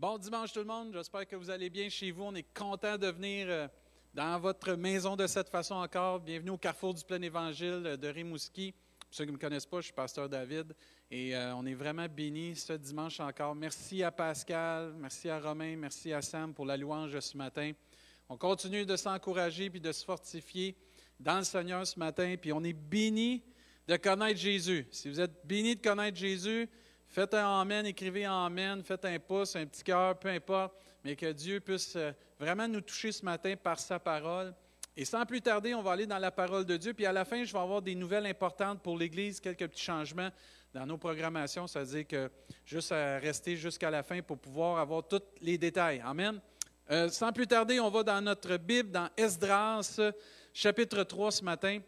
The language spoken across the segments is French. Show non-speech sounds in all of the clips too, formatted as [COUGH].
Bon dimanche tout le monde, j'espère que vous allez bien chez vous. On est content de venir euh, dans votre maison de cette façon encore. Bienvenue au Carrefour du Plein Évangile de Rimouski. Pour ceux qui ne me connaissent pas, je suis pasteur David et euh, on est vraiment bénis ce dimanche encore. Merci à Pascal, merci à Romain, merci à Sam pour la louange ce matin. On continue de s'encourager puis de se fortifier dans le Seigneur ce matin, puis on est bénis de connaître Jésus. Si vous êtes bénis de connaître Jésus, Faites un Amen, écrivez Amen, faites un pouce, un petit cœur, peu importe, mais que Dieu puisse euh, vraiment nous toucher ce matin par sa parole. Et sans plus tarder, on va aller dans la parole de Dieu. Puis à la fin, je vais avoir des nouvelles importantes pour l'Église, quelques petits changements dans nos programmations. Ça veut dire que juste à rester jusqu'à la fin pour pouvoir avoir tous les détails. Amen. Euh, sans plus tarder, on va dans notre Bible, dans Esdras, chapitre 3 ce matin.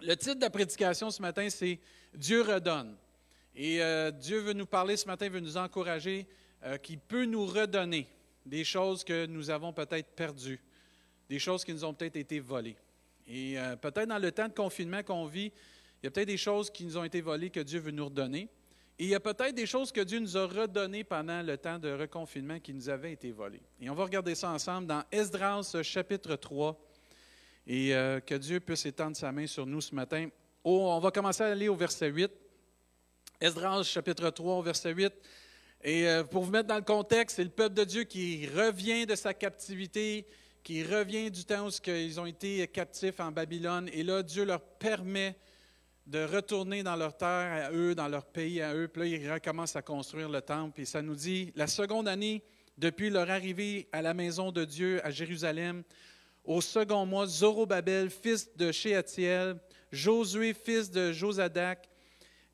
Le titre de la prédication ce matin, c'est Dieu redonne. Et euh, Dieu veut nous parler ce matin, veut nous encourager, euh, qu'il peut nous redonner des choses que nous avons peut-être perdues, des choses qui nous ont peut-être été volées. Et euh, peut-être dans le temps de confinement qu'on vit, il y a peut-être des choses qui nous ont été volées que Dieu veut nous redonner. Et il y a peut-être des choses que Dieu nous a redonnées pendant le temps de reconfinement qui nous avaient été volées. Et on va regarder ça ensemble dans Esdras chapitre 3 et que Dieu puisse étendre sa main sur nous ce matin. Oh, on va commencer à aller au verset 8. Esdras chapitre 3, verset 8. Et euh, pour vous mettre dans le contexte, c'est le peuple de Dieu qui revient de sa captivité, qui revient du temps où ils ont été captifs en Babylone. Et là, Dieu leur permet de retourner dans leur terre à eux, dans leur pays à eux. Puis là, ils recommencent à construire le temple. Et ça nous dit, la seconde année depuis leur arrivée à la maison de Dieu à Jérusalem, au second mois, Zorobabel, fils de Shealtiel, Josué, fils de Josadac,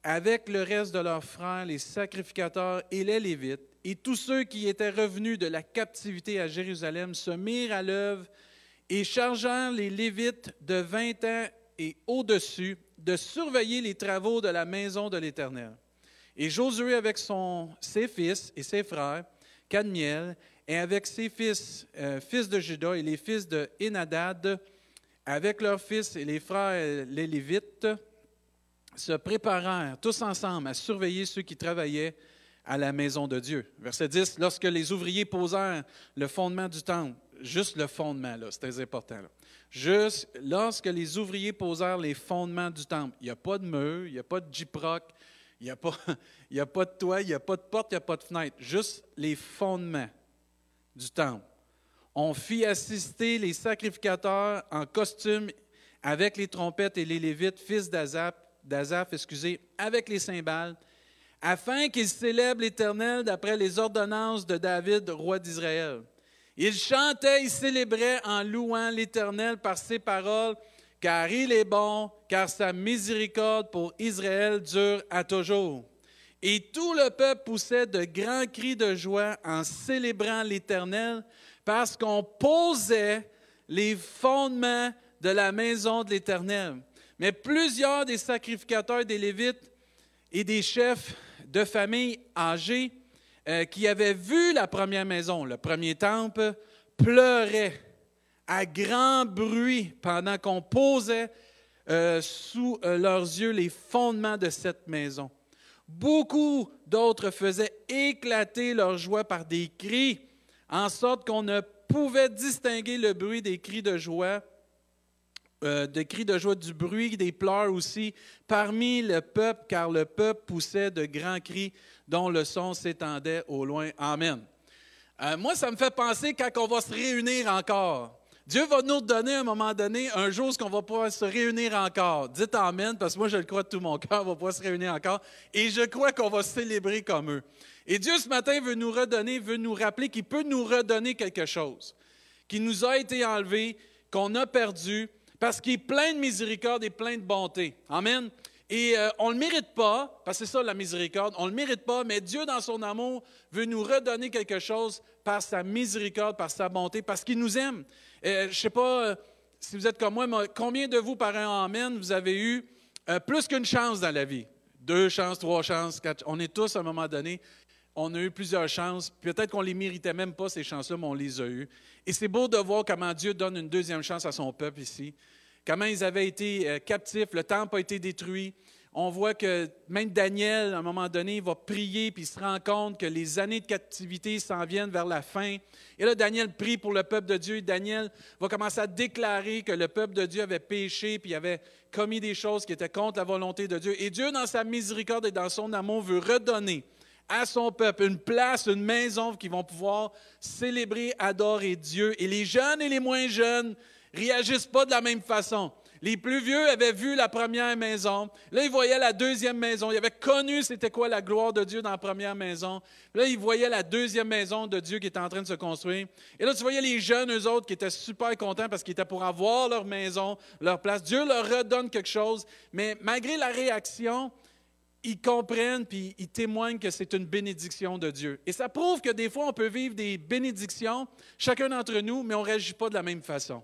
avec le reste de leurs frères, les sacrificateurs et les Lévites, et tous ceux qui étaient revenus de la captivité à Jérusalem se mirent à l'œuvre et chargeant les Lévites de vingt ans et au-dessus de surveiller les travaux de la maison de l'Éternel. Et Josué avec ses fils et ses frères, Cadmiel, et avec ses fils, euh, fils de Judas et les fils de Enadad, avec leurs fils et les frères les Lévites, se préparèrent tous ensemble à surveiller ceux qui travaillaient à la maison de Dieu. Verset 10, lorsque les ouvriers posèrent le fondement du temple, juste le fondement, là, c'est très important. Juste lorsque les ouvriers posèrent les fondements du temple, il n'y a pas de mur, il n'y a pas de jiproc, il n'y a, pas, [LAUGHS] a pas de toit, il n'y a pas de porte, il n'y a pas de fenêtre, juste les fondements du temple. On fit assister les sacrificateurs en costume avec les trompettes et les lévites, fils d'Azap, d'Azaph, excusez, avec les cymbales, afin qu'ils célèbrent l'Éternel d'après les ordonnances de David, roi d'Israël. Ils chantaient, ils célébraient en louant l'Éternel par ses paroles, car il est bon, car sa miséricorde pour Israël dure à toujours. Et tout le peuple poussait de grands cris de joie en célébrant l'Éternel, parce qu'on posait les fondements de la maison de l'Éternel. Mais plusieurs des sacrificateurs des Lévites et des chefs de famille âgés euh, qui avaient vu la première maison, le premier temple, pleuraient à grand bruit pendant qu'on posait euh, sous euh, leurs yeux les fondements de cette maison. Beaucoup d'autres faisaient éclater leur joie par des cris, en sorte qu'on ne pouvait distinguer le bruit des cris de joie euh, de cris de joie, du bruit, des pleurs aussi parmi le peuple, car le peuple poussait de grands cris dont le son s'étendait au loin. Amen. Euh, moi, ça me fait penser quand on va se réunir encore. Dieu va nous donner à un moment donné, un jour, ce qu'on va pouvoir se réunir encore. Dites Amen, parce que moi, je le crois de tout mon cœur, on va pouvoir se réunir encore. Et je crois qu'on va célébrer comme eux. Et Dieu, ce matin, veut nous redonner, veut nous rappeler qu'il peut nous redonner quelque chose qui nous a été enlevé, qu'on a perdu, parce qu'il est plein de miséricorde et plein de bonté. Amen. Et euh, on ne le mérite pas, parce que c'est ça la miséricorde, on ne le mérite pas, mais Dieu, dans son amour, veut nous redonner quelque chose par sa miséricorde, par sa bonté, parce qu'il nous aime. Euh, je ne sais pas euh, si vous êtes comme moi, combien de vous, par un Amen, vous avez eu plus qu'une chance dans la vie? Deux chances, trois chances, quatre. On est tous à un moment donné on a eu plusieurs chances. Peut-être qu'on ne les méritait même pas, ces chances-là, mais on les a eues. Et c'est beau de voir comment Dieu donne une deuxième chance à son peuple ici. Comment ils avaient été euh, captifs, le temple a été détruit. On voit que même Daniel, à un moment donné, va prier, puis il se rend compte que les années de captivité s'en viennent vers la fin. Et là, Daniel prie pour le peuple de Dieu. Et Daniel va commencer à déclarer que le peuple de Dieu avait péché, puis avait commis des choses qui étaient contre la volonté de Dieu. Et Dieu, dans sa miséricorde et dans son amour, veut redonner à son peuple une place, une maison qui vont pouvoir célébrer, adorer Dieu. Et les jeunes et les moins jeunes réagissent pas de la même façon. Les plus vieux avaient vu la première maison. Là, ils voyaient la deuxième maison. Ils avaient connu c'était quoi la gloire de Dieu dans la première maison. Là, ils voyaient la deuxième maison de Dieu qui était en train de se construire. Et là, tu voyais les jeunes, eux autres, qui étaient super contents parce qu'ils étaient pour avoir leur maison, leur place. Dieu leur redonne quelque chose. Mais malgré la réaction, ils comprennent puis ils témoignent que c'est une bénédiction de Dieu. Et ça prouve que des fois, on peut vivre des bénédictions, chacun d'entre nous, mais on ne réagit pas de la même façon.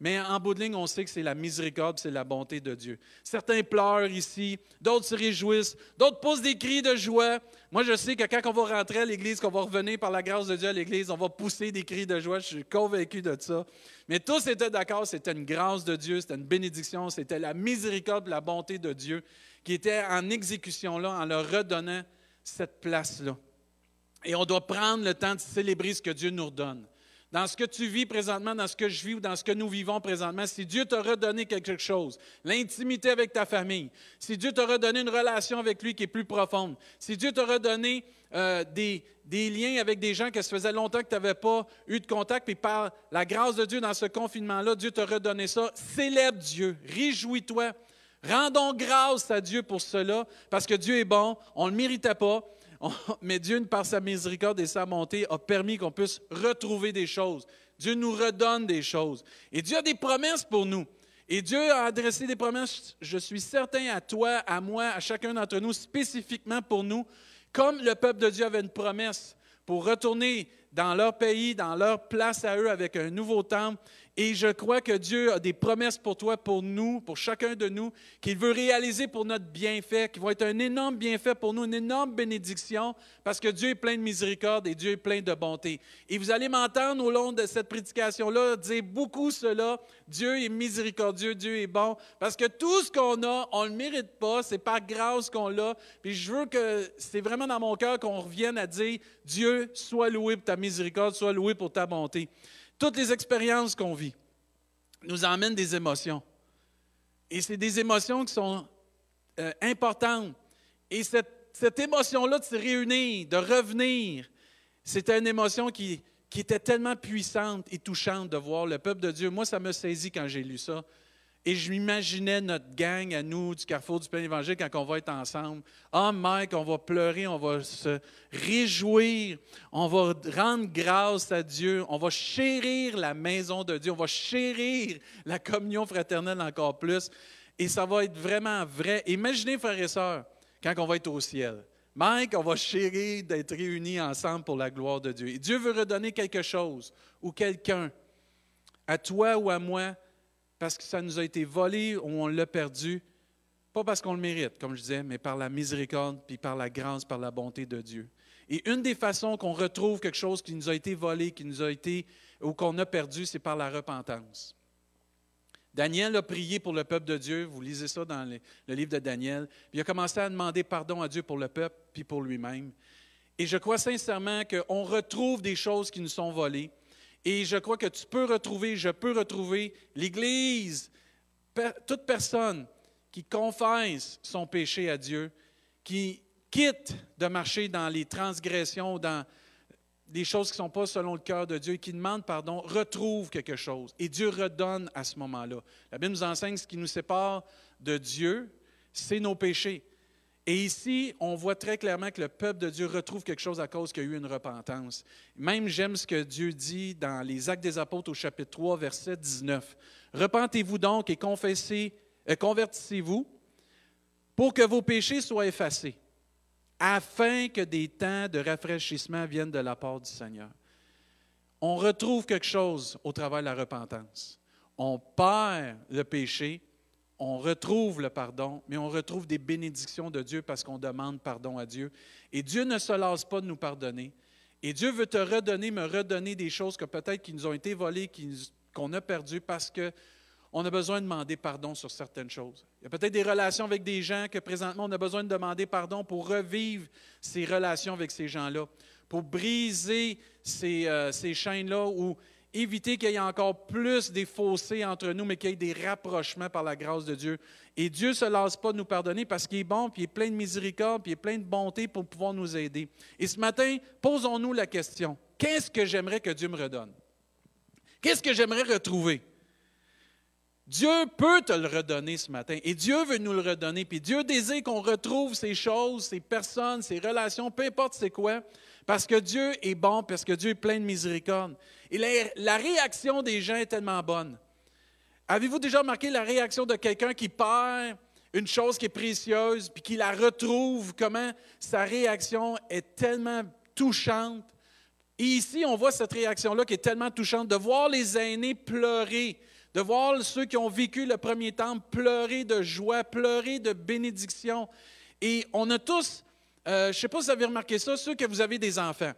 Mais en bout de ligne, on sait que c'est la miséricorde, c'est la bonté de Dieu. Certains pleurent ici, d'autres se réjouissent, d'autres poussent des cris de joie. Moi, je sais que quand on va rentrer à l'Église, qu'on va revenir par la grâce de Dieu à l'Église, on va pousser des cris de joie. Je suis convaincu de ça. Mais tous étaient d'accord, c'était une grâce de Dieu, c'était une bénédiction, c'était la miséricorde, la bonté de Dieu qui était en exécution là, en leur redonnant cette place-là. Et on doit prendre le temps de célébrer ce que Dieu nous redonne dans ce que tu vis présentement, dans ce que je vis ou dans ce que nous vivons présentement, si Dieu t'a redonné quelque chose, l'intimité avec ta famille, si Dieu t'a redonné une relation avec lui qui est plus profonde, si Dieu t'a redonné euh, des, des, liens avec des gens que ça faisait longtemps que tu n'avais pas eu de contact, puis par la grâce de Dieu dans ce confinement-là, Dieu t'a redonné ça, célèbre Dieu, réjouis-toi. Rendons grâce à Dieu pour cela, parce que Dieu est bon, on ne le méritait pas, [LAUGHS] mais Dieu, par sa miséricorde et sa bonté, a permis qu'on puisse retrouver des choses. Dieu nous redonne des choses. Et Dieu a des promesses pour nous. Et Dieu a adressé des promesses, je suis certain, à toi, à moi, à chacun d'entre nous, spécifiquement pour nous, comme le peuple de Dieu avait une promesse pour retourner dans leur pays, dans leur place à eux avec un nouveau temple et je crois que Dieu a des promesses pour toi, pour nous, pour chacun de nous, qu'il veut réaliser pour notre bienfait, qui vont être un énorme bienfait pour nous, une énorme bénédiction, parce que Dieu est plein de miséricorde et Dieu est plein de bonté. Et vous allez m'entendre au long de cette prédication-là dire beaucoup cela. Dieu est miséricordieux, Dieu est bon, parce que tout ce qu'on a, on ne le mérite pas, c'est par grâce qu'on l'a. Puis je veux que c'est vraiment dans mon cœur qu'on revienne à dire, Dieu, sois loué pour ta miséricorde, sois loué pour ta bonté. Toutes les expériences qu'on vit nous emmènent des émotions. Et c'est des émotions qui sont euh, importantes. Et cette, émotion-là de se réunir, de revenir, c'était une émotion qui était tellement puissante et touchante de voir le peuple de Dieu. Moi, ça me saisit quand j'ai lu ça. Et je m'imaginais notre gang à nous du Carrefour du Plein Évangile quand on va être ensemble. Ah, Mike, on va pleurer, on va se réjouir, on va rendre grâce à Dieu, on va chérir la maison de Dieu, on va chérir la communion fraternelle encore plus. Et ça va être vraiment vrai. Imaginez, frères et sœurs, quand on va être au ciel. Mike, on va chérir d'être réunis ensemble pour la gloire de Dieu. Et Dieu veut redonner quelque chose ou quelqu'un, à toi ou à moi, parce que ça nous a été volé ou on l'a perdu, pas parce qu'on le mérite, comme je disais, mais par la miséricorde, puis par la grâce, par la bonté de Dieu. Et une des façons qu'on retrouve quelque chose qui nous a été volé, qui nous a été ou qu'on a perdu, c'est par la repentance. Daniel a prié pour le peuple de Dieu, vous lisez ça dans le livre de Daniel, il a commencé à demander pardon à Dieu pour le peuple, puis pour lui-même. Et je crois sincèrement qu'on retrouve des choses qui nous sont volées, et je crois que tu peux retrouver, je peux retrouver l'Église, toute personne qui confesse son péché à Dieu, qui quitte de marcher dans les transgressions, dans des choses qui ne sont pas selon le cœur de Dieu et qui demande pardon, retrouve quelque chose. Et Dieu redonne à ce moment-là. La Bible nous enseigne ce qui nous sépare de Dieu, c'est nos péchés. Et ici, on voit très clairement que le peuple de Dieu retrouve quelque chose à cause qu'il y a eu une repentance. Même j'aime ce que Dieu dit dans les Actes des Apôtres au chapitre 3, verset 19. Repentez-vous donc et confessez, euh, convertissez-vous pour que vos péchés soient effacés, afin que des temps de rafraîchissement viennent de la part du Seigneur. On retrouve quelque chose au travers de la repentance. On perd le péché, on retrouve le pardon, mais on retrouve des bénédictions de Dieu parce qu'on demande pardon à Dieu. Et Dieu ne se lasse pas de nous pardonner. Et Dieu veut te redonner, me redonner des choses que peut-être qui nous ont été volées, qu'on a perdues parce que on a besoin de demander pardon sur certaines choses. Il y a peut-être des relations avec des gens que présentement on a besoin de demander pardon pour revivre ces relations avec ces gens-là, pour briser ces, euh, ces chaînes-là ou éviter qu'il y ait encore plus des fossés entre nous, mais qu'il y ait des rapprochements par la grâce de Dieu. Et Dieu ne se lasse pas de nous pardonner parce qu'il est bon, puis il est plein de miséricorde, puis il est plein de bonté pour pouvoir nous aider. Et ce matin, posons-nous la question, qu'est-ce que j'aimerais que Dieu me redonne? Qu'est-ce que j'aimerais retrouver? Dieu peut te le redonner ce matin et Dieu veut nous le redonner. Puis Dieu désire qu'on retrouve ces choses, ces personnes, ces relations, peu importe c'est quoi, parce que Dieu est bon, parce que Dieu est plein de miséricorde. Et la, réaction des gens est tellement bonne. Avez-vous déjà remarqué la réaction de quelqu'un qui perd une chose qui est précieuse, puis qui la retrouve, comment sa réaction est tellement touchante? Et ici, on voit cette réaction-là qui est tellement touchante, de voir les aînés pleurer de voir ceux qui ont vécu le premier temps pleurer de joie, pleurer de bénédiction. Et on a tous, euh, je ne sais pas si vous avez remarqué ça, ceux que vous avez des enfants.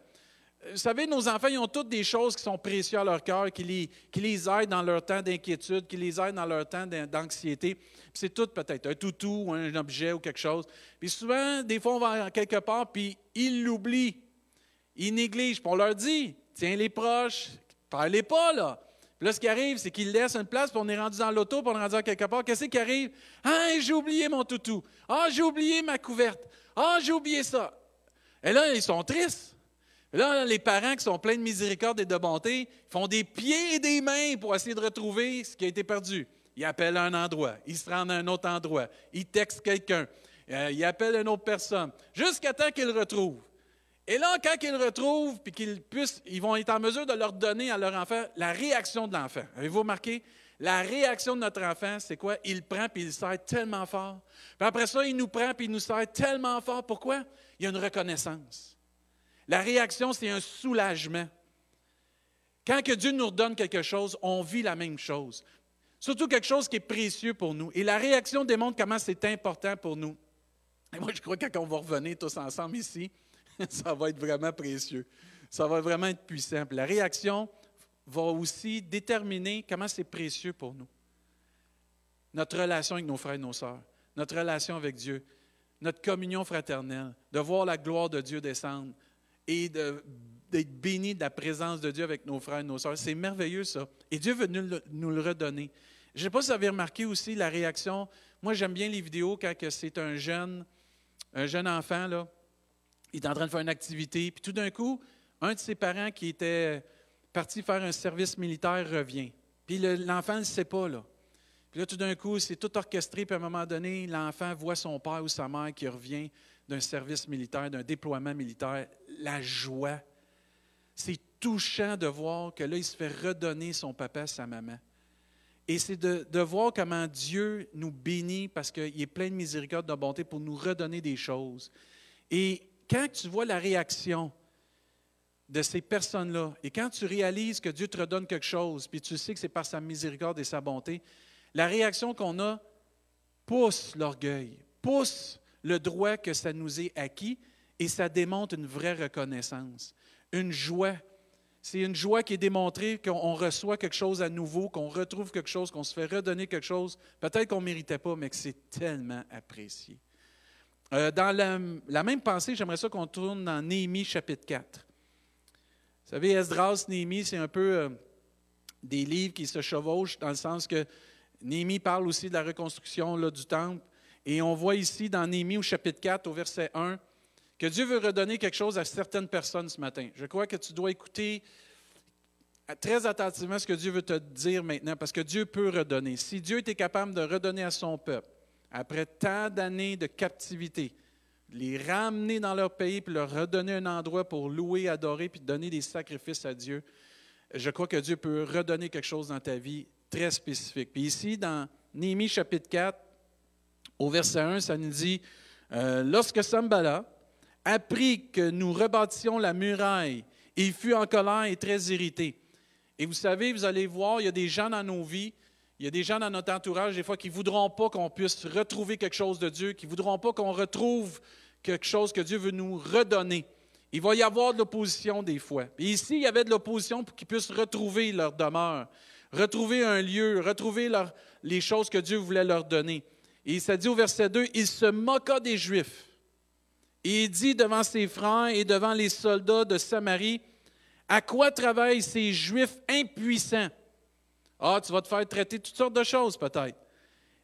Vous savez, nos enfants, ils ont toutes des choses qui sont précieuses à leur cœur, qui les, qui aident dans leur temps d'inquiétude, qui les aident dans leur temps d'anxiété. C'est tout peut-être un toutou, ou un objet ou quelque chose. Puis souvent, des fois, on va quelque part, puis ils l'oublient. Ils négligent. On leur dit, tiens les proches, parlez pas, là. Puis là, ce qui arrive, c'est qu'il laisse une place, puis on est rendu dans l'auto, puis on est rendu à quelque part. Qu'est-ce qui arrive? Ah, j'ai oublié mon toutou. Ah, j'ai oublié ma couverte. Ah, j'ai oublié ça. Et là, ils sont tristes. Et là, les parents qui sont pleins de miséricorde et de bonté font des pieds et des mains pour essayer de retrouver ce qui a été perdu. Ils appellent un endroit, ils se rendent à un autre endroit, ils textent quelqu'un, euh, ils appellent une autre personne, jusqu'à temps qu'ils le retrouvent. Et là, quand ils le retrouvent, puis qu'ils puissent, ils vont être en mesure de leur donner à leur enfant la réaction de l'enfant. Avez-vous remarqué? La réaction de notre enfant, c'est quoi? Il prend puis il serre tellement fort. Puis après ça, il nous prend puis il nous serre tellement fort. Pourquoi? Il y a une reconnaissance. La réaction, c'est un soulagement. Quand que Dieu nous redonne quelque chose, on vit la même chose. Surtout quelque chose qui est précieux pour nous. Et la réaction démontre comment c'est important pour nous. Et moi, je crois que quand on va revenir tous ensemble ici, [LAUGHS] ça va être vraiment précieux. Ça va vraiment être puissant. la réaction va aussi déterminer comment c'est précieux pour nous. Notre relation avec nos frères et nos sœurs, notre relation avec Dieu, notre communion fraternelle, de voir la gloire de Dieu descendre et d'être béni de la présence de Dieu avec nos frères et nos sœurs. C'est merveilleux ça. Et Dieu veut nous le, nous le redonner. Je ne sais pas si vous avez remarqué aussi la réaction. Moi, j'aime bien les vidéos quand c'est un jeune, un jeune enfant, là, il est en train de faire une activité, puis tout d'un coup, un de ses parents qui était parti faire un service militaire revient. Puis l'enfant ne le sait pas, là. Puis là, tout d'un coup, c'est tout orchestré, puis à un moment donné, l'enfant voit son père ou sa mère qui revient d'un service militaire, d'un déploiement militaire. La joie. C'est touchant de voir que là, il se fait redonner son papa, sa maman. Et c'est de, de, voir comment Dieu nous bénit parce qu'il est plein de miséricorde, de bonté pour nous redonner des choses. Et quand tu vois la réaction de ces personnes-là, et quand tu réalises que Dieu te redonne quelque chose, puis tu sais que c'est par sa miséricorde et sa bonté, la réaction qu'on a pousse l'orgueil, pousse le droit que ça nous est acquis, et ça démontre une vraie reconnaissance, une joie. C'est une joie qui est démontrée qu'on reçoit quelque chose à nouveau, qu'on retrouve quelque chose, qu'on se fait redonner quelque chose, peut-être qu'on ne méritait pas, mais que c'est tellement apprécié. Euh, dans la, même pensée, j'aimerais ça qu'on tourne dans Néhémie chapitre 4. Vous savez, Esdras, Néhémie, c'est un peu euh, des livres qui se chevauchent dans le sens que Néhémie parle aussi de la reconstruction là, du temple. Et on voit ici dans Néhémie au chapitre 4, au verset 1, que Dieu veut redonner quelque chose à certaines personnes ce matin. Je crois que tu dois écouter très attentivement ce que Dieu veut te dire maintenant, parce que Dieu peut redonner. Si Dieu était capable de redonner à son peuple, après tant d'années de captivité, les ramener dans leur pays, puis leur redonner un endroit pour louer, adorer, puis donner des sacrifices à Dieu. Je crois que Dieu peut redonner quelque chose dans ta vie très spécifique. Puis ici, dans Néhémie chapitre 4, au verset 1, ça nous dit, euh, lorsque Sambala apprit que nous rebâtissions la muraille, il fut en colère et très irrité. Et vous savez, vous allez voir, il y a des gens dans nos vies il y a des gens dans notre entourage, des fois, qui ne voudront pas qu'on puisse retrouver quelque chose de Dieu, qui ne voudront pas qu'on retrouve quelque chose que Dieu veut nous redonner. Il va y avoir de l'opposition des fois. Et ici, il y avait de l'opposition pour qu'ils puissent retrouver leur demeure, retrouver un lieu, retrouver les choses que Dieu voulait leur donner. Et ça dit au verset 2, il se moqua des Juifs. Et il dit devant ses frères et devant les soldats de Samarie, à quoi travaillent ces Juifs impuissants? Ah, tu vas te faire traiter toutes sortes de choses peut-être.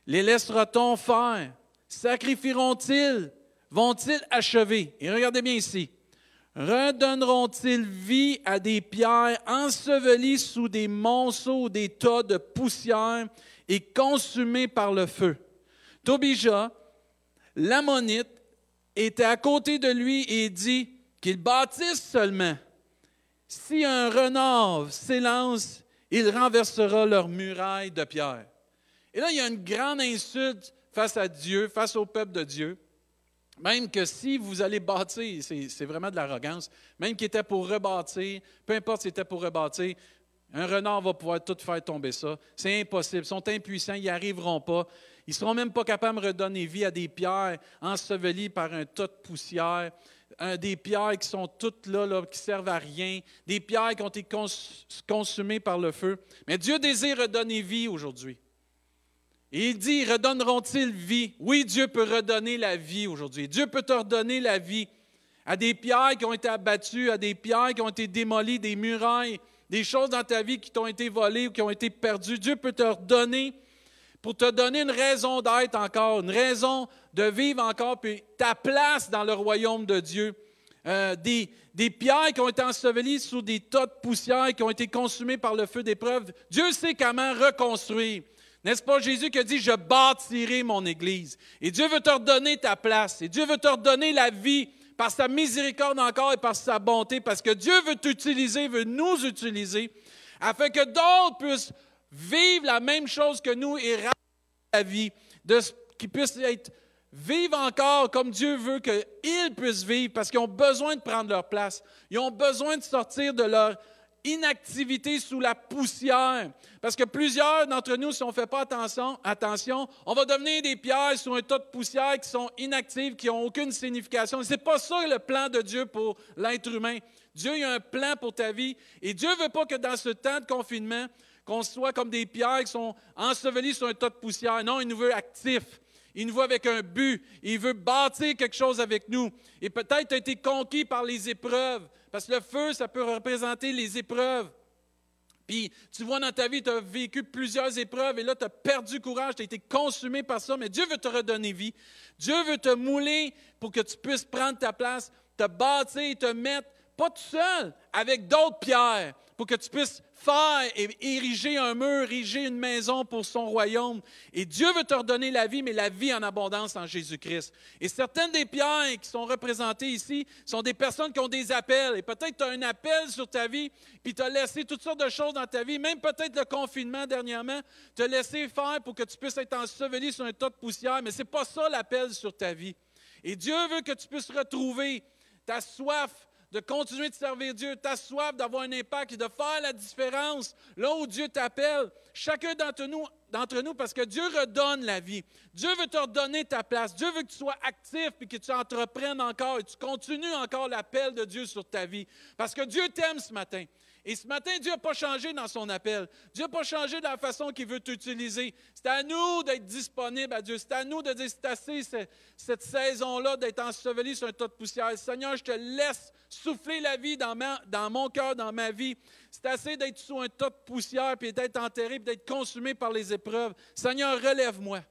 Les laissera-t-on faire? Sacrifieront-ils? Vont-ils achever? Et regardez bien ici. Redonneront-ils vie à des pierres ensevelies sous des monceaux ou des tas de poussière et consumées par le feu? Tobija, l'ammonite, était à côté de lui et dit qu'il bâtisse seulement. Si un renard s'élance, il renversera leurs murailles de pierre. Et là, il y a une grande insulte face à Dieu, face au peuple de Dieu. Même que si vous allez bâtir, c'est vraiment de l'arrogance, même qu'il était pour rebâtir, peu importe si c'était pour rebâtir, un renard va pouvoir tout faire tomber ça. C'est impossible. Ils sont impuissants, ils n'y arriveront pas. Ils ne seront même pas capables de redonner vie à des pierres ensevelies par un tas de poussière, des pierres qui sont toutes là, là, qui servent à rien, des pierres qui ont été consumées par le feu. Mais Dieu désire redonner vie aujourd'hui. Et il dit, redonneront-ils vie? Oui, Dieu peut redonner la vie aujourd'hui. Dieu peut te redonner la vie à des pierres qui ont été abattues, à des pierres qui ont été démolies, des murailles, des choses dans ta vie qui t'ont été volées ou qui ont été perdues. Dieu peut te redonner pour te donner une raison d'être encore, une raison de vivre encore, puis ta place dans le royaume de Dieu. Euh, des, des, pierres qui ont été ensevelies sous des tas de poussière qui ont été consumées par le feu d'épreuve. Dieu sait comment reconstruire. N'est-ce pas Jésus qui a dit, je bâtirai mon Église. Et Dieu veut te redonner ta place. Et Dieu veut te redonner la vie par sa miséricorde encore et par sa bonté, parce que Dieu veut t'utiliser, veut nous utiliser, afin que d'autres puissent vivre la même chose que nous et la vie, de, qu'ils puissent être, vivre encore comme Dieu veut qu'ils puissent vivre, parce qu'ils ont besoin de prendre leur place. Ils ont besoin de sortir de leur inactivité sous la poussière. Parce que plusieurs d'entre nous, si on ne fait pas attention, attention, on va devenir des pierres sous un tas de poussière qui sont inactives, qui n'ont aucune signification. Ce n'est pas ça le plan de Dieu pour l'être humain. Dieu a un plan pour ta vie et Dieu ne veut pas que dans ce temps de confinement, qu'on soit comme des pierres qui sont ensevelies sur un tas de poussière. Non, il nous veut actifs. Il nous veut avec un but. Il veut bâtir quelque chose avec nous. Et peut-être tu as été conquis par les épreuves. Parce que le feu, ça peut représenter les épreuves. Puis tu vois dans ta vie, tu as vécu plusieurs épreuves et là, tu as perdu courage, tu as été consumé par ça, mais Dieu veut te redonner vie. Dieu veut te mouler pour que tu puisses prendre ta place, te bâtir, te mettre, pas tout seul, avec d'autres pierres, pour que tu puisses faire et ériger un mur, ériger une maison pour son royaume. Et Dieu veut te redonner la vie, mais la vie en abondance en Jésus-Christ. Et certaines des pierres qui sont représentées ici sont des personnes qui ont des appels. Et peut-être tu as un appel sur ta vie, puis tu as laissé toutes sortes de choses dans ta vie, même peut-être le confinement dernièrement, as laissé faire pour que tu puisses être enseveli sur un tas de poussière, mais ce n'est pas ça l'appel sur ta vie. Et Dieu veut que tu puisses retrouver ta soif de continuer de servir Dieu, ta soif d'avoir un impact et de faire la différence là où Dieu t'appelle. Chacun d'entre nous, d'entre nous, parce que Dieu redonne la vie. Dieu veut te redonner ta place. Dieu veut que tu sois actif et que tu entreprennes encore et tu continues encore l'appel de Dieu sur ta vie. Parce que Dieu t'aime ce matin. Et ce matin, Dieu n'a pas changé dans son appel. Dieu n'a pas changé dans la façon qu'il veut t'utiliser. C'est à nous d'être disponibles à Dieu. C'est à nous de dire, c'est assez cette, saison-là d'être enseveli sur un tas de poussière. Seigneur, je te laisse souffler la vie dans, dans mon cœur, dans ma vie. C'est assez d'être sous un tas de poussière, puis d'être enterré, puis d'être consumé par les épreuves. Seigneur, relève-moi.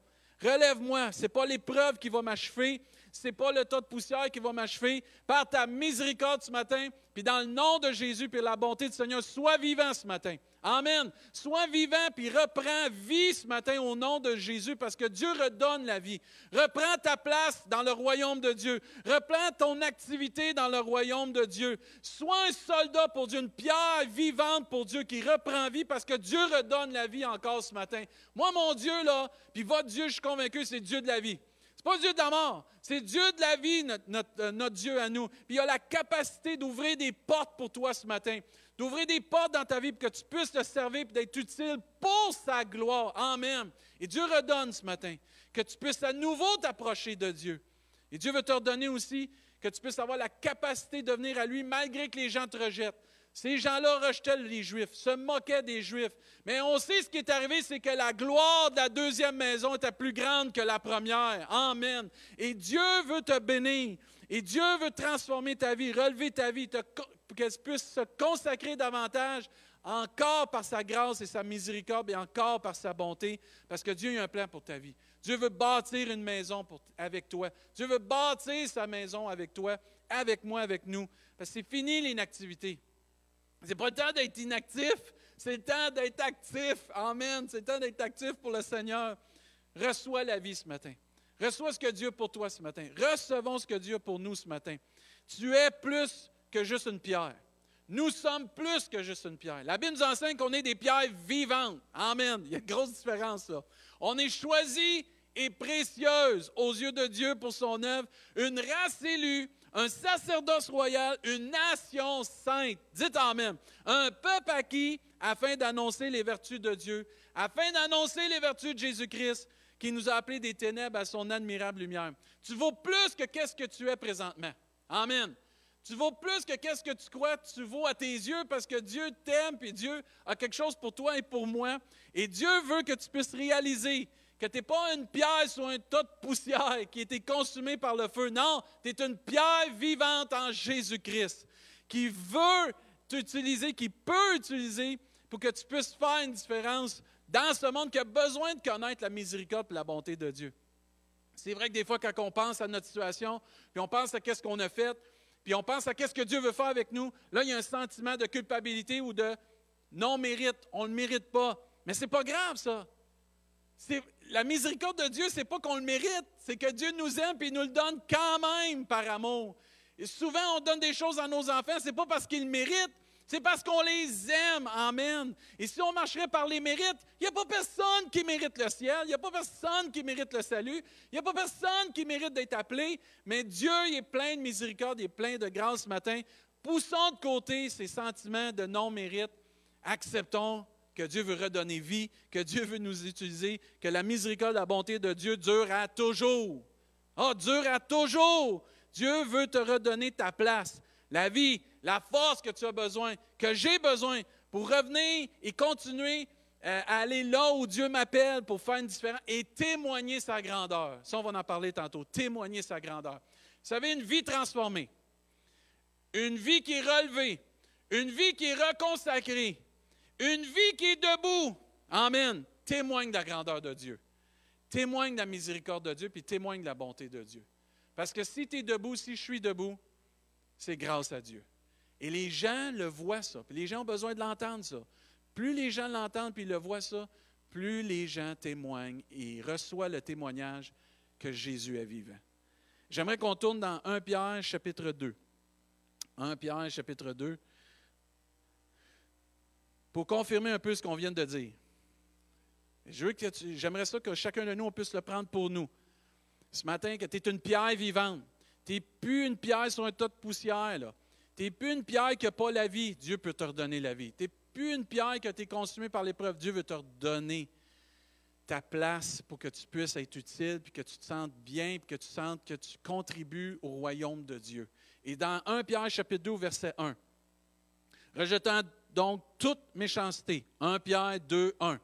Relève-moi. Ce n'est pas l'épreuve qui va m'achever, ce n'est pas le tas de poussière qui va m'achever. Par ta miséricorde ce matin, puis dans le nom de Jésus, puis la bonté du Seigneur, sois vivant ce matin. Amen. Sois vivant, puis reprends vie ce matin au nom de Jésus, parce que Dieu redonne la vie. Reprends ta place dans le royaume de Dieu. Reprends ton activité dans le royaume de Dieu. Sois un soldat pour Dieu, une pierre vivante pour Dieu qui reprend vie, parce que Dieu redonne la vie encore ce matin. Moi, mon Dieu, là, puis votre Dieu, je suis convaincu, c'est Dieu de la vie pas Dieu de la mort, c'est Dieu de la vie, notre, euh, Dieu à nous. Puis il a la capacité d'ouvrir des portes pour toi ce matin, d'ouvrir des portes dans ta vie pour que tu puisses te servir et d'être utile pour sa gloire. Amen. Et Dieu redonne ce matin que tu puisses à nouveau t'approcher de Dieu. Et Dieu veut te redonner aussi que tu puisses avoir la capacité de venir à lui malgré que les gens te rejettent. Ces gens-là rejetaient les Juifs, se moquaient des Juifs. Mais on sait ce qui est arrivé, c'est que la gloire de la deuxième maison était plus grande que la première. Amen. Et Dieu veut te bénir. Et Dieu veut transformer ta vie, relever ta vie, pour qu'elle puisse se consacrer davantage encore par sa grâce et sa miséricorde et encore par sa bonté, parce que Dieu a un plan pour ta vie. Dieu veut bâtir une maison avec toi. Dieu veut bâtir sa maison avec toi, avec moi, avec nous. Parce que c'est fini l'inactivité. C'est pas le temps d'être inactif, c'est le temps d'être actif. Amen. C'est le temps d'être actif pour le Seigneur. Reçois la vie ce matin. Reçois ce que Dieu a pour toi ce matin. Recevons ce que Dieu a pour nous ce matin. Tu es plus que juste une pierre. Nous sommes plus que juste une pierre. La Bible nous enseigne qu'on est des pierres vivantes. Amen. Il y a une grosse différence là. On est choisis et précieuses aux yeux de Dieu pour son œuvre, une race élue, un sacerdoce royal, une nation sainte. Dites Amen. Un peuple acquis afin d'annoncer les vertus de Dieu, afin d'annoncer les vertus de Jésus-Christ qui nous a appelés des ténèbres à son admirable lumière. Tu vaux plus que qu'est-ce que tu es présentement. Amen. Tu vaux plus que qu'est-ce que tu crois, tu vaux à tes yeux parce que Dieu t'aime et Dieu a quelque chose pour toi et pour moi. Et Dieu veut que tu puisses réaliser que tu n'es pas une pierre sur un tas de poussière qui a été consumée par le feu. Non, tu es une pierre vivante en Jésus-Christ qui veut t'utiliser, qui peut utiliser pour que tu puisses faire une différence dans ce monde qui a besoin de connaître la miséricorde et la bonté de Dieu. C'est vrai que des fois, quand on pense à notre situation, puis on pense à qu'est-ce qu'on a fait, puis on pense à qu'est-ce que Dieu veut faire avec nous, là, il y a un sentiment de culpabilité ou de non-mérite. On ne le mérite pas. Mais ce n'est pas grave, ça. La miséricorde de Dieu, ce n'est pas qu'on le mérite, c'est que Dieu nous aime et il nous le donne quand même par amour. Et souvent, on donne des choses à nos enfants, ce n'est pas parce qu'ils le méritent, c'est parce qu'on les aime. Amen. Et si on marcherait par les mérites, il n'y a pas personne qui mérite le ciel, il n'y a pas personne qui mérite le salut, il n'y a pas personne qui mérite d'être appelé, mais Dieu est plein de miséricorde, il est plein de grâce ce matin. Poussons de côté ces sentiments de non-mérite. Acceptons que Dieu veut redonner vie, que Dieu veut nous utiliser, que la miséricorde, la bonté de Dieu dure à toujours. Ah, oh, dure à toujours. Dieu veut te redonner ta place. La vie, la force que tu as besoin, que j'ai besoin pour revenir et continuer euh, à aller là où Dieu m'appelle pour faire une différence et témoigner sa grandeur. Ça, on va en parler tantôt. Témoigner sa grandeur. Vous savez, une vie transformée, une vie qui est relevée, une vie qui est reconsacrée, une vie qui est debout. Amen. Témoigne de la grandeur de Dieu. Témoigne de la miséricorde de Dieu, puis témoigne de la bonté de Dieu. Parce que si tu es debout, si je suis debout, c'est grâce à Dieu. Et les gens le voient ça. Puis les gens ont besoin de l'entendre ça. Plus les gens l'entendent puis le voient ça, plus les gens témoignent et reçoivent le témoignage que Jésus est vivant. J'aimerais qu'on tourne dans 1 Pierre chapitre 2. 1 Pierre chapitre 2 pour confirmer un peu ce qu'on vient de dire. J'aimerais ça que chacun de nous puisse le prendre pour nous. Ce matin, que tu es une pierre vivante. Tu n'es plus une pierre sur un tas de poussière. Tu n'es plus une pierre qui n'a pas la vie. Dieu peut te redonner la vie. Tu n'es plus une pierre qui a été consumée par l'épreuve. Dieu veut te redonner ta place pour que tu puisses être utile, puis que tu te sentes bien, puis que tu sentes que tu contribues au royaume de Dieu. Et dans 1 Pierre chapitre 2, verset 1, rejetant donc toute méchanceté, 1 Pierre 2, 1,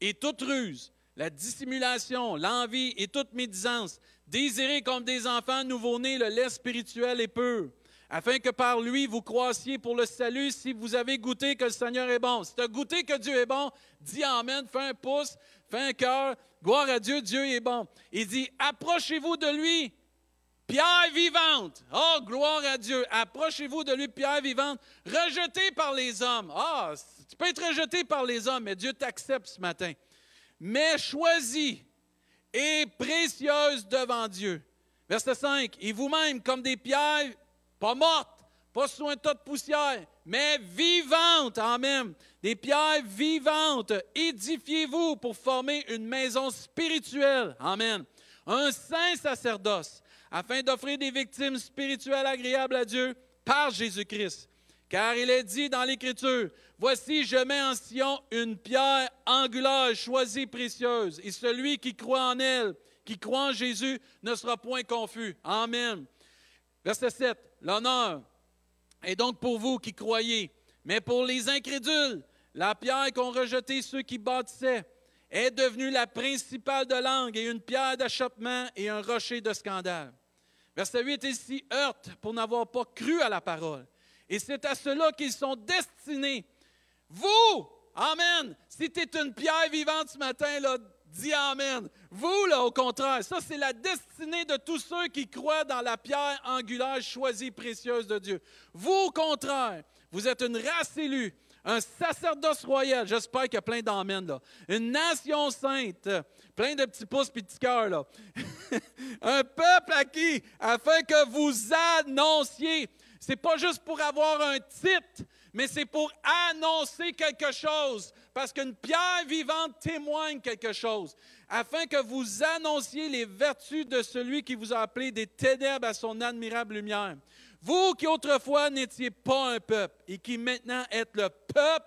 et toute ruse, la dissimulation, l'envie et toute médisance, désirez comme des enfants nouveau-nés le lait spirituel et pur afin que par lui vous croissiez pour le salut si vous avez goûté que le Seigneur est bon. Si tu as goûté que Dieu est bon, dis Amen, fais un pouce, fais un cœur, gloire à Dieu, Dieu est bon. Il dit, approchez-vous de lui, pierre vivante. Oh, gloire à Dieu, approchez-vous de lui, pierre vivante, rejetée par les hommes. Ah, tu peux être rejeté par les hommes, mais Dieu t'accepte ce matin. Mais choisie et précieuse devant Dieu. Verset 5, et vous-même, comme des pierres pas morte, pas sous un tas de poussière, mais vivante, Amen. Des pierres vivantes. Édifiez-vous pour former une maison spirituelle. Amen. Un saint sacerdoce, afin d'offrir des victimes spirituelles agréables à Dieu par Jésus-Christ. Car il est dit dans l'Écriture, Voici, je mets en Sion une pierre angulaire, choisie, précieuse, et celui qui croit en elle, qui croit en Jésus, ne sera point confus. Amen. Verset 7. L'honneur est donc pour vous qui croyez. Mais pour les incrédules, la pierre qu'ont rejetée ceux qui bâtissaient est devenue la principale de langue et une pierre d'achoppement et un rocher de scandale. Verset 8 ici heurte pour n'avoir pas cru à la parole. Et c'est à cela qu'ils sont destinés. Vous, Amen, si tu es une pierre vivante ce matin, là, dis Amen. Vous, là, au contraire, ça, c'est la destinée de tous ceux qui croient dans la pierre angulaire choisie, précieuse de Dieu. Vous, au contraire, vous êtes une race élue, un sacerdoce royal, j'espère qu'il y a plein d'Amen, là. Une nation sainte, plein de petits pouces et petits cœurs, là. [LAUGHS] un peuple acquis, afin que vous annonciez. C'est pas juste pour avoir un titre, mais c'est pour annoncer quelque chose, parce qu'une pierre vivante témoigne quelque chose, afin que vous annonciez les vertus de celui qui vous a appelé des ténèbres à son admirable lumière. Vous qui autrefois n'étiez pas un peuple et qui maintenant êtes le peuple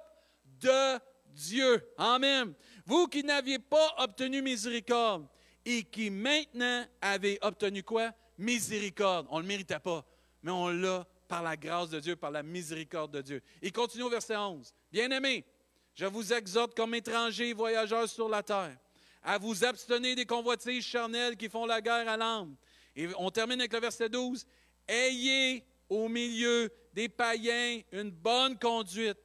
de Dieu. Amen. Vous qui n'aviez pas obtenu miséricorde et qui maintenant avez obtenu quoi? Miséricorde. On ne le méritait pas, mais on l'a par la grâce de Dieu, par la miséricorde de Dieu. Il continue au verset 11. Bien-aimés, je vous exhorte comme étrangers et voyageurs sur la terre à vous abstenir des convoitises charnelles qui font la guerre à l'âme. Et on termine avec le verset 12. Ayez au milieu des païens une bonne conduite,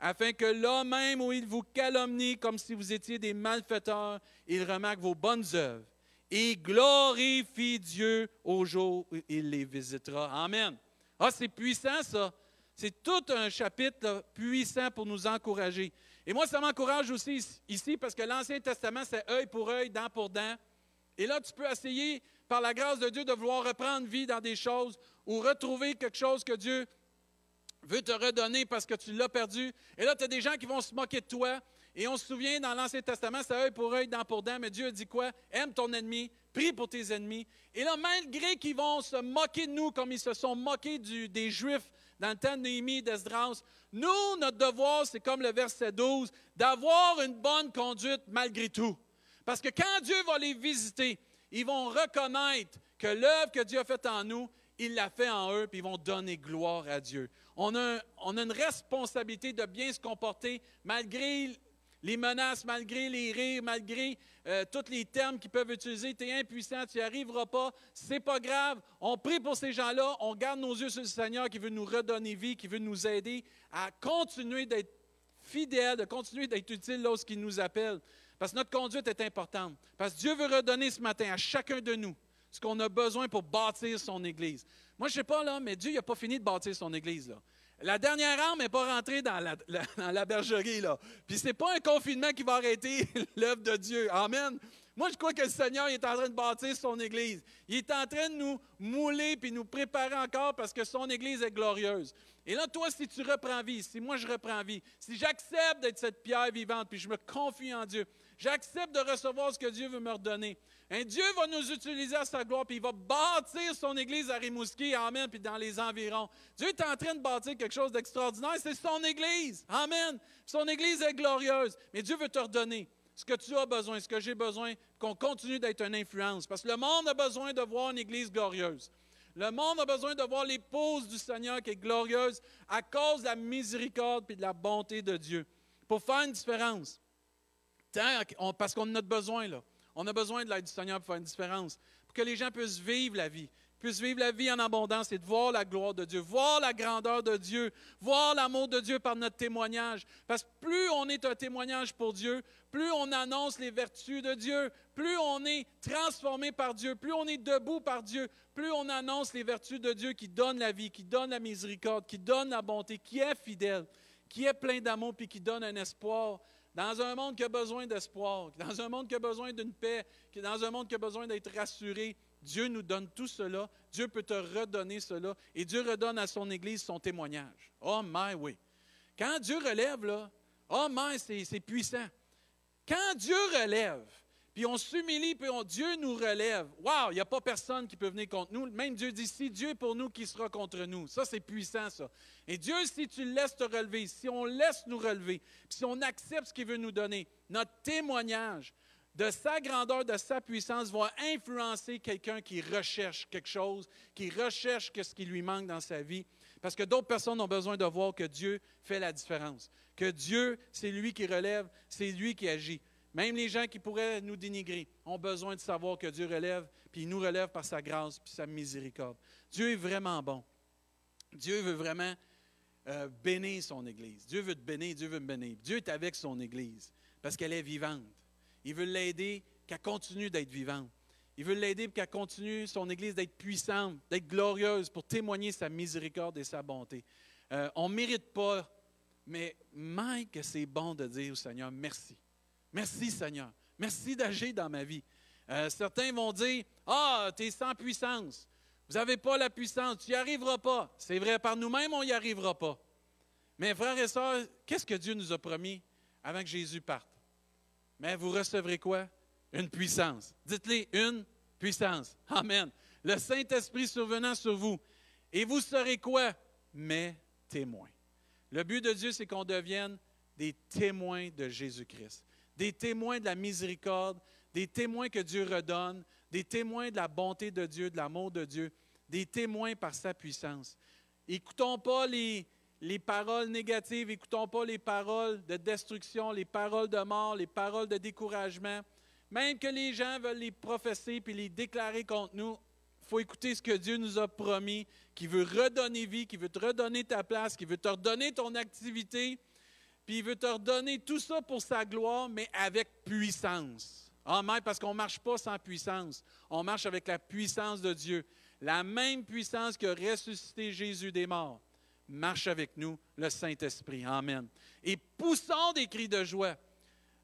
afin que là même où ils vous calomnient comme si vous étiez des malfaiteurs, ils remarquent vos bonnes œuvres et glorifient Dieu au jour où il les visitera. Amen. Ah, c'est puissant, ça. C'est tout un chapitre puissant pour nous encourager. Et moi, ça m'encourage aussi ici parce que l'Ancien Testament, c'est œil pour œil, dent pour dent. Et là, tu peux essayer, par la grâce de Dieu, de vouloir reprendre vie dans des choses ou retrouver quelque chose que Dieu veut te redonner parce que tu l'as perdu. Et là, tu as des gens qui vont se moquer de toi. Et on se souvient, dans l'Ancien Testament, c'est œil pour œil, dent pour dent, mais Dieu dit quoi? Aime ton ennemi, prie pour tes ennemis. Et là, malgré qu'ils vont se moquer de nous comme ils se sont moqués des Juifs dans le temps de Néhémie d'Esdras, nous, notre devoir, c'est comme le verset 12, d'avoir une bonne conduite malgré tout. Parce que quand Dieu va les visiter, ils vont reconnaître que l'œuvre que Dieu a faite en nous, il l'a fait en eux, puis ils vont donner gloire à Dieu. On a, une responsabilité de bien se comporter malgré les menaces, malgré les rires, malgré euh, tous les termes qu'ils peuvent utiliser. Tu es impuissant, tu n'y arriveras pas, c'est pas grave. On prie pour ces gens-là, on garde nos yeux sur le Seigneur qui veut nous redonner vie, qui veut nous aider à continuer d'être fidèles, de continuer d'être utile lorsqu'il nous appelle. Parce que notre conduite est importante. Parce que Dieu veut redonner ce matin à chacun de nous ce qu'on a besoin pour bâtir son Église. Moi, je ne sais pas, là, mais Dieu n'a pas fini de bâtir son Église. La dernière arme n'est pas rentrée dans la, bergerie. Là. Puis ce n'est pas un confinement qui va arrêter [LAUGHS] l'œuvre de Dieu. Amen. Moi, je crois que le Seigneur est en train de bâtir son Église. Il est en train de nous mouler puis nous préparer encore parce que son Église est glorieuse. Et là, toi, si tu reprends vie, si moi je reprends vie, si j'accepte d'être cette pierre vivante puis je me confie en Dieu, j'accepte de recevoir ce que Dieu veut me redonner, et Dieu va nous utiliser à sa gloire, puis il va bâtir son Église à Rimouski, Amen, puis dans les environs. Dieu est en train de bâtir quelque chose d'extraordinaire, c'est son Église, Amen. Son Église est glorieuse, mais Dieu veut te redonner ce que tu as besoin, ce que j'ai besoin, qu'on continue d'être une influence. Parce que le monde a besoin de voir une Église glorieuse. Le monde a besoin de voir l'épouse du Seigneur qui est glorieuse à cause de la miséricorde et de la bonté de Dieu. Pour faire une différence. parce qu'on a notre besoin, là. On a besoin de l'aide du Seigneur pour faire une différence, pour que les gens puissent vivre la vie, puissent vivre la vie en abondance et de voir la gloire de Dieu, voir la grandeur de Dieu, voir l'amour de Dieu par notre témoignage. Parce que plus on est un témoignage pour Dieu, plus on annonce les vertus de Dieu, plus on est transformé par Dieu, plus on est debout par Dieu, plus on annonce les vertus de Dieu qui donne la vie, qui donne la miséricorde, qui donne la bonté, qui est fidèle, qui est plein d'amour, puis qui donne un espoir dans un monde qui a besoin d'espoir, dans un monde qui a besoin d'une paix, dans un monde qui a besoin d'être rassuré, Dieu nous donne tout cela. Dieu peut te redonner cela. Et Dieu redonne à son Église son témoignage. Oh my, oui. Quand Dieu relève, là, oh my, c'est puissant. Quand Dieu relève, puis on s'humilie, puis Dieu nous relève. Waouh, il n'y a pas personne qui peut venir contre nous. Même Dieu dit, si Dieu est pour nous, qui sera contre nous? Ça, c'est puissant, ça. Et Dieu, si tu le laisses te relever, si on laisse nous relever, puis si on accepte ce qu'il veut nous donner, notre témoignage de sa grandeur, de sa puissance va influencer quelqu'un qui recherche quelque chose, qui recherche ce qui lui manque dans sa vie. Parce que d'autres personnes ont besoin de voir que Dieu fait la différence. Que Dieu, c'est lui qui relève, c'est lui qui agit. Même les gens qui pourraient nous dénigrer ont besoin de savoir que Dieu relève, puis il nous relève par sa grâce, puis sa miséricorde. Dieu est vraiment bon. Dieu veut vraiment euh, bénir son Église. Dieu veut te bénir, Dieu veut me bénir. Dieu est avec son Église parce qu'elle est vivante. Il veut l'aider qu'elle continue d'être vivante. Il veut l'aider pour qu'elle continue, son Église, d'être puissante, d'être glorieuse, pour témoigner sa miséricorde et sa bonté. Euh, on ne mérite pas, mais Mike, c'est bon de dire au Seigneur merci. Merci Seigneur. Merci d'agir dans ma vie. Euh, certains vont dire Ah, tu es sans puissance. Vous n'avez pas la puissance, tu n'y arriveras pas. C'est vrai, par nous-mêmes, on n'y arrivera pas. Mais frères et sœurs, qu'est-ce que Dieu nous a promis avant que Jésus parte? Mais vous recevrez quoi? Une puissance. Dites-les, une puissance. Amen. Le Saint-Esprit survenant sur vous. Et vous serez quoi? Mes témoins. Le but de Dieu, c'est qu'on devienne des témoins de Jésus-Christ, des témoins de la miséricorde, des témoins que Dieu redonne, des témoins de la bonté de Dieu, de l'amour de Dieu, des témoins par sa puissance. Écoutons pas les, les paroles négatives, écoutons pas les paroles de destruction, les paroles de mort, les paroles de découragement. Même que les gens veulent les professer puis les déclarer contre nous, il faut écouter ce que Dieu nous a promis, qui veut redonner vie, qui veut te redonner ta place, qui veut te redonner ton activité, puis il veut te redonner tout ça pour sa gloire, mais avec puissance. Amen, parce qu'on ne marche pas sans puissance. On marche avec la puissance de Dieu. La même puissance qui a ressuscité Jésus des morts marche avec nous, le Saint-Esprit. Amen. Et poussons des cris de joie.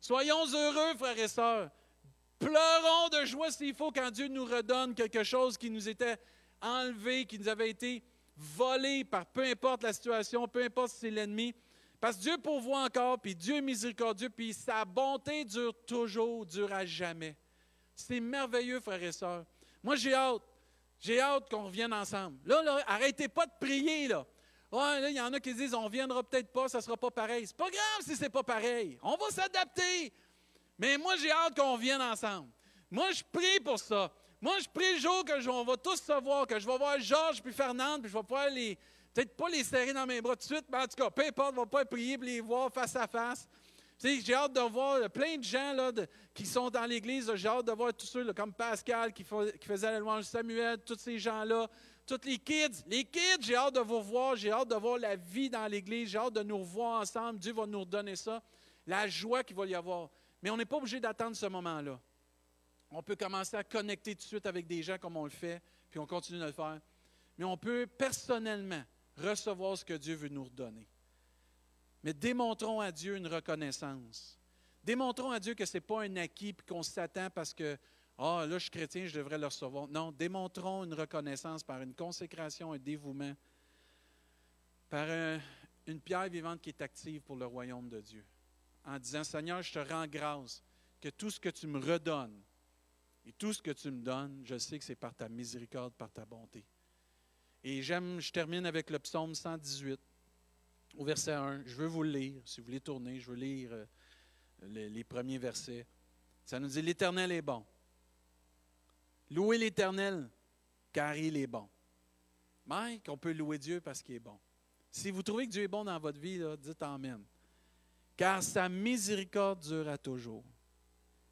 Soyons heureux, frères et sœurs. Pleurons de joie s'il faut quand Dieu nous redonne quelque chose qui nous était enlevé, qui nous avait été volé par peu importe la situation, peu importe si c'est l'ennemi. Parce que Dieu pourvoit encore, puis Dieu est miséricordieux, puis sa bonté dure toujours, dure à jamais. C'est merveilleux, frères et sœurs. Moi, j'ai hâte. J'ai hâte qu'on revienne ensemble. Là, arrêtez pas de prier, là. Là, il y en a qui disent, on ne viendra peut-être pas, ça ne sera pas pareil. C'est pas grave si ce n'est pas pareil. On va s'adapter. Mais moi, j'ai hâte qu'on vienne ensemble. Moi, je prie pour ça. Moi, je prie le jour que on va tous se voir, que je vais voir Georges puis Fernande, puis je vais pouvoir les, peut-être pas les serrer dans mes bras tout de suite, mais en tout cas, peu importe, on va pas prier pour les voir face à face. j'ai hâte de voir plein de gens là, qui sont dans l'Église. J'ai hâte de voir tous ceux comme Pascal qui, qui faisait la louange Samuel, tous ces gens-là, tous les kids. Les kids, j'ai hâte de vous voir. J'ai hâte de voir la vie dans l'Église. J'ai hâte de nous revoir ensemble. Dieu va nous redonner ça. La joie qu'il va y avoir. Mais on n'est pas obligé d'attendre ce moment-là. On peut commencer à connecter tout de suite avec des gens comme on le fait, puis on continue de le faire. Mais on peut personnellement recevoir ce que Dieu veut nous redonner. Mais démontrons à Dieu une reconnaissance. Démontrons à Dieu que ce n'est pas un acquis qu'on s'attend parce que, ah, là, je suis chrétien, je devrais le recevoir. Non, démontrons une reconnaissance par une consécration, un dévouement, par une pierre vivante qui est active pour le royaume de Dieu. En disant, Seigneur, je te rends grâce que tout ce que tu me redonnes et tout ce que tu me donnes, je sais que c'est par ta miséricorde, par ta bonté. Et je termine avec le psaume 118, au verset 1. Je veux vous le lire. Si vous voulez tourner, je veux lire euh, les, premiers versets. Ça nous dit L'Éternel est bon. Louez l'Éternel, car il est bon. Mike, on peut louer Dieu parce qu'il est bon. Si vous trouvez que Dieu est bon dans votre vie, dites Amen. Car sa miséricorde dure à toujours.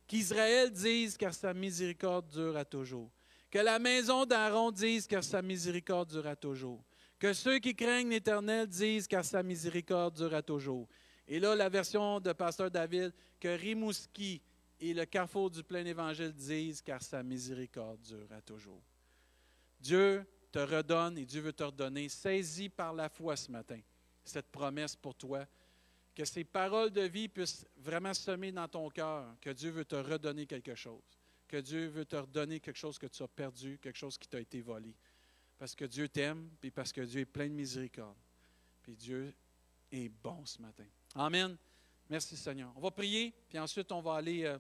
Qu'Israël dise, car sa miséricorde dure à toujours. Que la maison d'Aaron dise car sa miséricorde durera toujours. Que ceux qui craignent l'Éternel disent car sa miséricorde durera toujours. Et là, la version de Pasteur David, que Rimouski et le carrefour du plein évangile disent car sa miséricorde durera toujours. Dieu te redonne et Dieu veut te redonner. Saisis par la foi ce matin cette promesse pour toi. Que ces paroles de vie puissent vraiment semer dans ton cœur, que Dieu veut te redonner quelque chose que Dieu veut te redonner quelque chose que tu as perdu, quelque chose qui t'a été volé. Parce que Dieu t'aime, puis parce que Dieu est plein de miséricorde. Puis Dieu est bon ce matin. Amen. Merci Seigneur. On va prier, puis ensuite on va aller euh,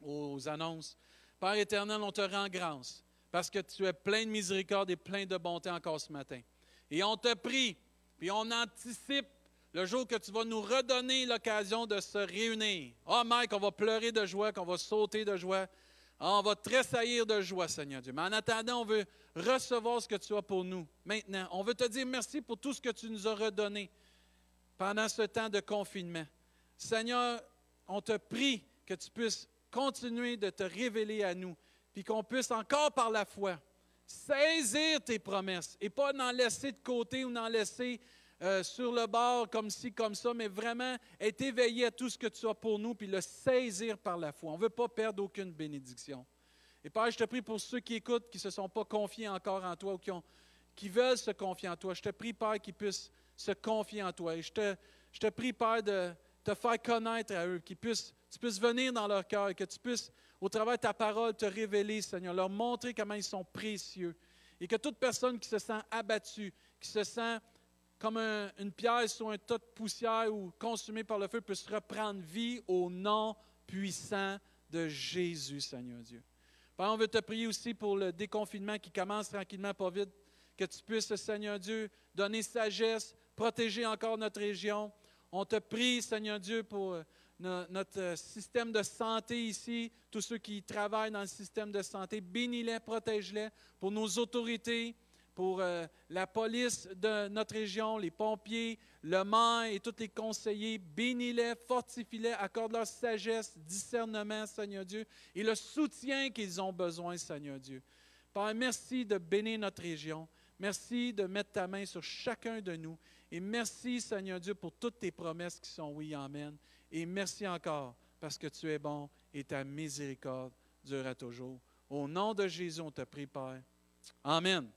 aux annonces. Père éternel, on te rend grâce parce que tu es plein de miséricorde et plein de bonté encore ce matin. Et on te prie, puis on anticipe le jour que tu vas nous redonner l'occasion de se réunir. Oh Mike, on va pleurer de joie, qu'on va sauter de joie Ah, on va tressaillir de joie, Seigneur Dieu. Mais en attendant, on veut recevoir ce que tu as pour nous maintenant. On veut te dire merci pour tout ce que tu nous as redonné pendant ce temps de confinement. Seigneur, on te prie que tu puisses continuer de te révéler à nous, puis qu'on puisse encore par la foi saisir tes promesses et pas n'en laisser de côté ou n'en laisser euh, sur le bord comme ci, comme ça, mais vraiment être éveillé à tout ce que tu as pour nous, puis le saisir par la foi. On ne veut pas perdre aucune bénédiction. Et Père, je te prie pour ceux qui écoutent, qui ne se sont pas confiés encore en toi ou qui, ont, veulent se confier en toi. Je te prie, Père, qu'ils puissent se confier en toi. Et je te, prie, Père, de te faire connaître à eux, qu'ils puissent, tu puisses venir dans leur cœur que tu puisses, au travers de ta parole, te révéler, Seigneur, leur montrer comment ils sont précieux. Et que toute personne qui se sent abattue, qui se sent comme une pierre sur un tas de poussière ou consumée par le feu, puisse reprendre vie au nom puissant de Jésus, Seigneur Dieu. Père, on veut te prier aussi pour le déconfinement qui commence tranquillement, pas vite, que tu puisses, Seigneur Dieu, donner sagesse, protéger encore notre région. On te prie, Seigneur Dieu, pour euh, notre euh, système de santé ici, tous ceux qui travaillent dans le système de santé, bénis-les, protège-les, pour nos autorités, pour euh, la police de notre région, les pompiers, le maire et tous les conseillers. Bénis-les, fortifie-les, accorde-leur sagesse, discernement, Seigneur Dieu, et le soutien qu'ils ont besoin, Seigneur Dieu. Père, merci de bénir notre région. Merci de mettre ta main sur chacun de nous. Et merci, Seigneur Dieu, pour toutes tes promesses qui sont oui, Amen. Et merci encore parce que tu es bon et ta miséricorde durera toujours. Au nom de Jésus, on te prie, Père. Amen.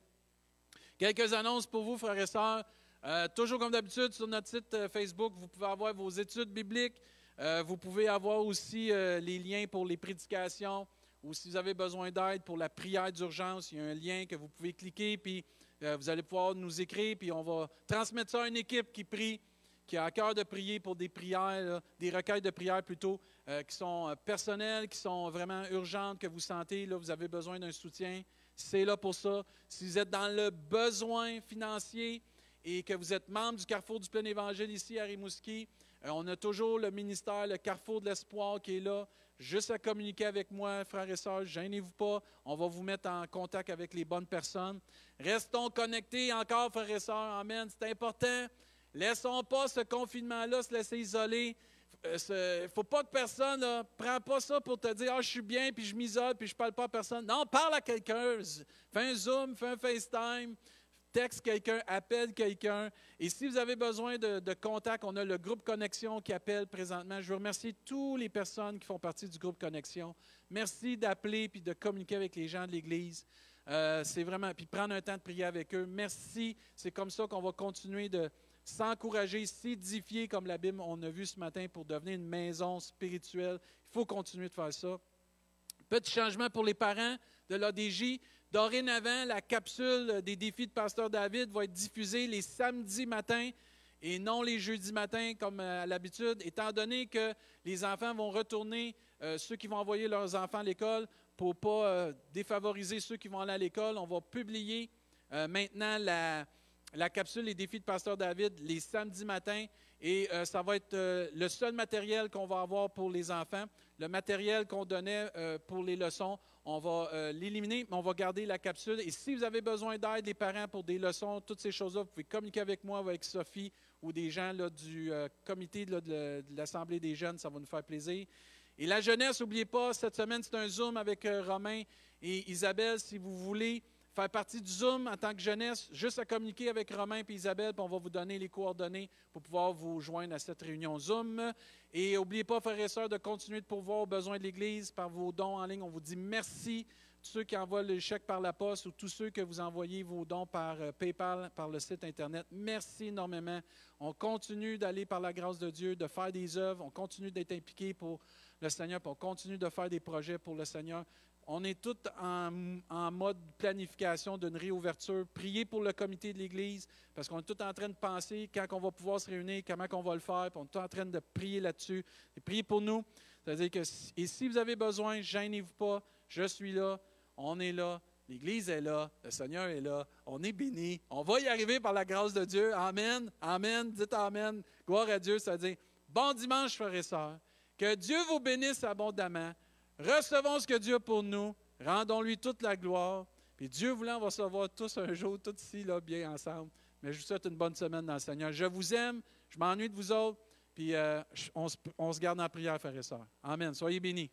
Quelques annonces pour vous, frères et sœurs. Euh, toujours comme d'habitude, sur notre site euh, Facebook, vous pouvez avoir vos études bibliques. Euh, vous pouvez avoir aussi les liens pour les prédications ou si vous avez besoin d'aide pour la prière d'urgence, il y a un lien que vous pouvez cliquer, puis vous allez pouvoir nous écrire, puis on va transmettre ça à une équipe qui prie, qui a à cœur de prier pour des prières, des recueils de prières plutôt, qui sont personnelles, qui sont vraiment urgentes, que vous sentez, là, vous avez besoin d'un soutien c'est là pour ça. Si vous êtes dans le besoin financier et que vous êtes membre du Carrefour du Plein Évangile ici à Rimouski, euh, on a toujours le ministère, le Carrefour de l'Espoir qui est là, juste à communiquer avec moi, frères et sœurs. Gênez-vous pas, on va vous mettre en contact avec les bonnes personnes. Restons connectés encore, frères et sœurs. Amen. C'est important. Laissons pas ce confinement-là se laisser isoler. Il euh, ne faut pas que personne ne prenne pas ça pour te dire Ah, je suis bien, puis je m'isole, puis je ne parle pas à personne. Non, parle à quelqu'un. Fais un Zoom, fais un FaceTime, texte quelqu'un, appelle quelqu'un. Et si vous avez besoin de, de, contact, on a le groupe Connexion qui appelle présentement. Je veux remercier toutes les personnes qui font partie du groupe Connexion. Merci d'appeler puis de communiquer avec les gens de l'Église. Euh, c'est vraiment, puis prendre un temps de prier avec eux. Merci. C'est comme ça qu'on va continuer de s'encourager, s'édifier, comme la Bible, on a vu ce matin, pour devenir une maison spirituelle. Il faut continuer de faire ça. Petit changement pour les parents de l'ADJ. Dorénavant, la capsule des défis de Pasteur David va être diffusée les samedis matins et non les jeudis matins comme à l'habitude, étant donné que les enfants vont retourner, euh, ceux qui vont envoyer leurs enfants à l'école, pour ne pas euh, défavoriser ceux qui vont aller à l'école. On va publier euh, maintenant la, la capsule Les défis de Pasteur David les samedis matins. Et euh, ça va être euh, le seul matériel qu'on va avoir pour les enfants. Le matériel qu'on donnait euh, pour les leçons, on va l'éliminer, mais on va garder la capsule. Et si vous avez besoin d'aide, les parents, pour des leçons, toutes ces choses-là, vous pouvez communiquer avec moi avec Sophie ou des gens là, du comité de l'Assemblée des jeunes. Ça va nous faire plaisir. Et la jeunesse, n'oubliez pas, cette semaine, c'est un Zoom avec Romain et Isabelle. Si vous voulez faire partie du Zoom en tant que jeunesse, juste à communiquer avec Romain et Isabelle, puis on va vous donner les coordonnées pour pouvoir vous joindre à cette réunion Zoom. Et n'oubliez pas, frères et sœurs, de continuer de pourvoir aux besoins de l'Église par vos dons en ligne. On vous dit merci. Tous ceux qui envoient le chèque par la poste ou tous ceux que vous envoyez vos dons par euh, PayPal, par le site Internet, merci énormément. On continue d'aller par la grâce de Dieu, de faire des œuvres. On continue d'être impliqué pour le Seigneur, puis on continue de faire des projets pour le Seigneur. On est tous en, mode planification d'une réouverture. Priez pour le comité de l'Église, parce qu'on est tous en train de penser quand on va pouvoir se réunir, comment on va le faire, puis on est tous en train de prier là-dessus. Priez pour nous. C'est-à-dire que, et si vous avez besoin, gênez-vous pas, je suis là, on est là, l'Église est là, le Seigneur est là, on est béni, on va y arriver par la grâce de Dieu. Amen, Amen, dites Amen, gloire à Dieu, c'est-à-dire, bon dimanche, frères et sœurs, que Dieu vous bénisse abondamment. Recevons ce que Dieu a pour nous, rendons-lui toute la gloire. Puis Dieu voulant, on va se tous un jour, tous ici, là, bien ensemble. Mais je vous souhaite une bonne semaine dans le Seigneur. Je vous aime, je m'ennuie de vous autres, puis euh, on se garde en prière, frères et sœurs. Amen. Soyez bénis.